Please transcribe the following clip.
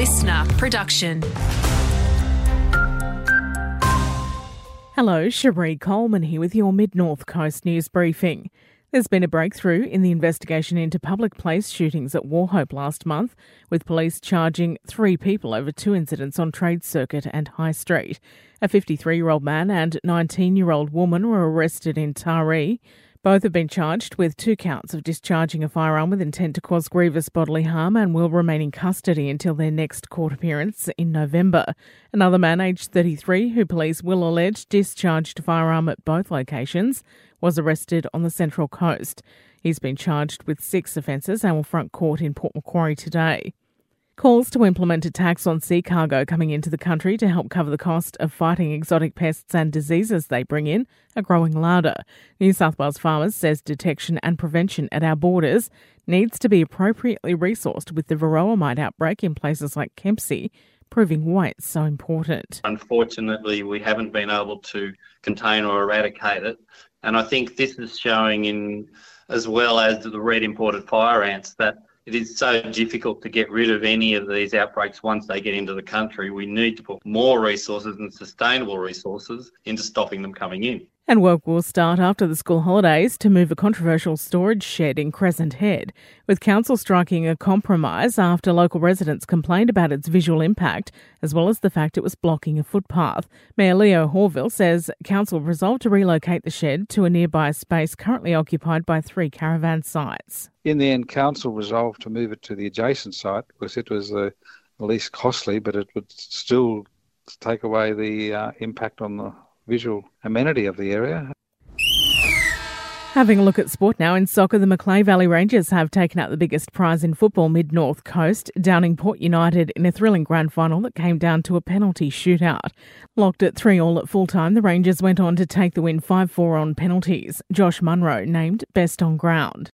listener production. Hello, Cherie Coleman here with your Mid North Coast news briefing. There's been a breakthrough in the investigation into public place shootings at Wauchope last month, with police charging three people over two incidents on Trade Circuit and High Street. A 53 year old man and 19 year old woman were arrested in Taree. Both have been charged with two counts of discharging a firearm with intent to cause grievous bodily harm and will remain in custody until their next court appearance in November. Another man, aged 33, who police will allege discharged a firearm at both locations, was arrested on the Central Coast. He's been charged with six offences and will front court in Port Macquarie today. Calls to implement a tax on sea cargo coming into the country to help cover the cost of fighting exotic pests and diseases they bring in are growing louder. New South Wales Farmers says detection and prevention at our borders needs to be appropriately resourced with the varroa mite outbreak in places like Kempsey proving why it's so important. Unfortunately, we haven't been able to contain or eradicate it. And I think this is showing in, as well as the red imported fire ants, that it is so difficult to get rid of any of these outbreaks once they get into the country. We need to put more resources and sustainable resources into stopping them coming in. And work will start after the school holidays to move a controversial storage shed in Crescent Head, with council striking a compromise after local residents complained about its visual impact, as well as the fact it was blocking a footpath. Mayor Leo Hauville says council resolved to relocate the shed to a nearby space currently occupied by three caravan sites. In the end, council resolved to move it to the adjacent site because it was the least costly, but it would still take away the uh, impact on the visual amenity of the area. Having a look at sport now in soccer, the Macleay Valley Rangers have taken out the biggest prize in football mid North Coast, downing Port United in a thrilling grand final that came down to a penalty shootout. Locked at 3 all at full time, the Rangers went on to take the win 5 4 on penalties. Josh Munro named best on ground.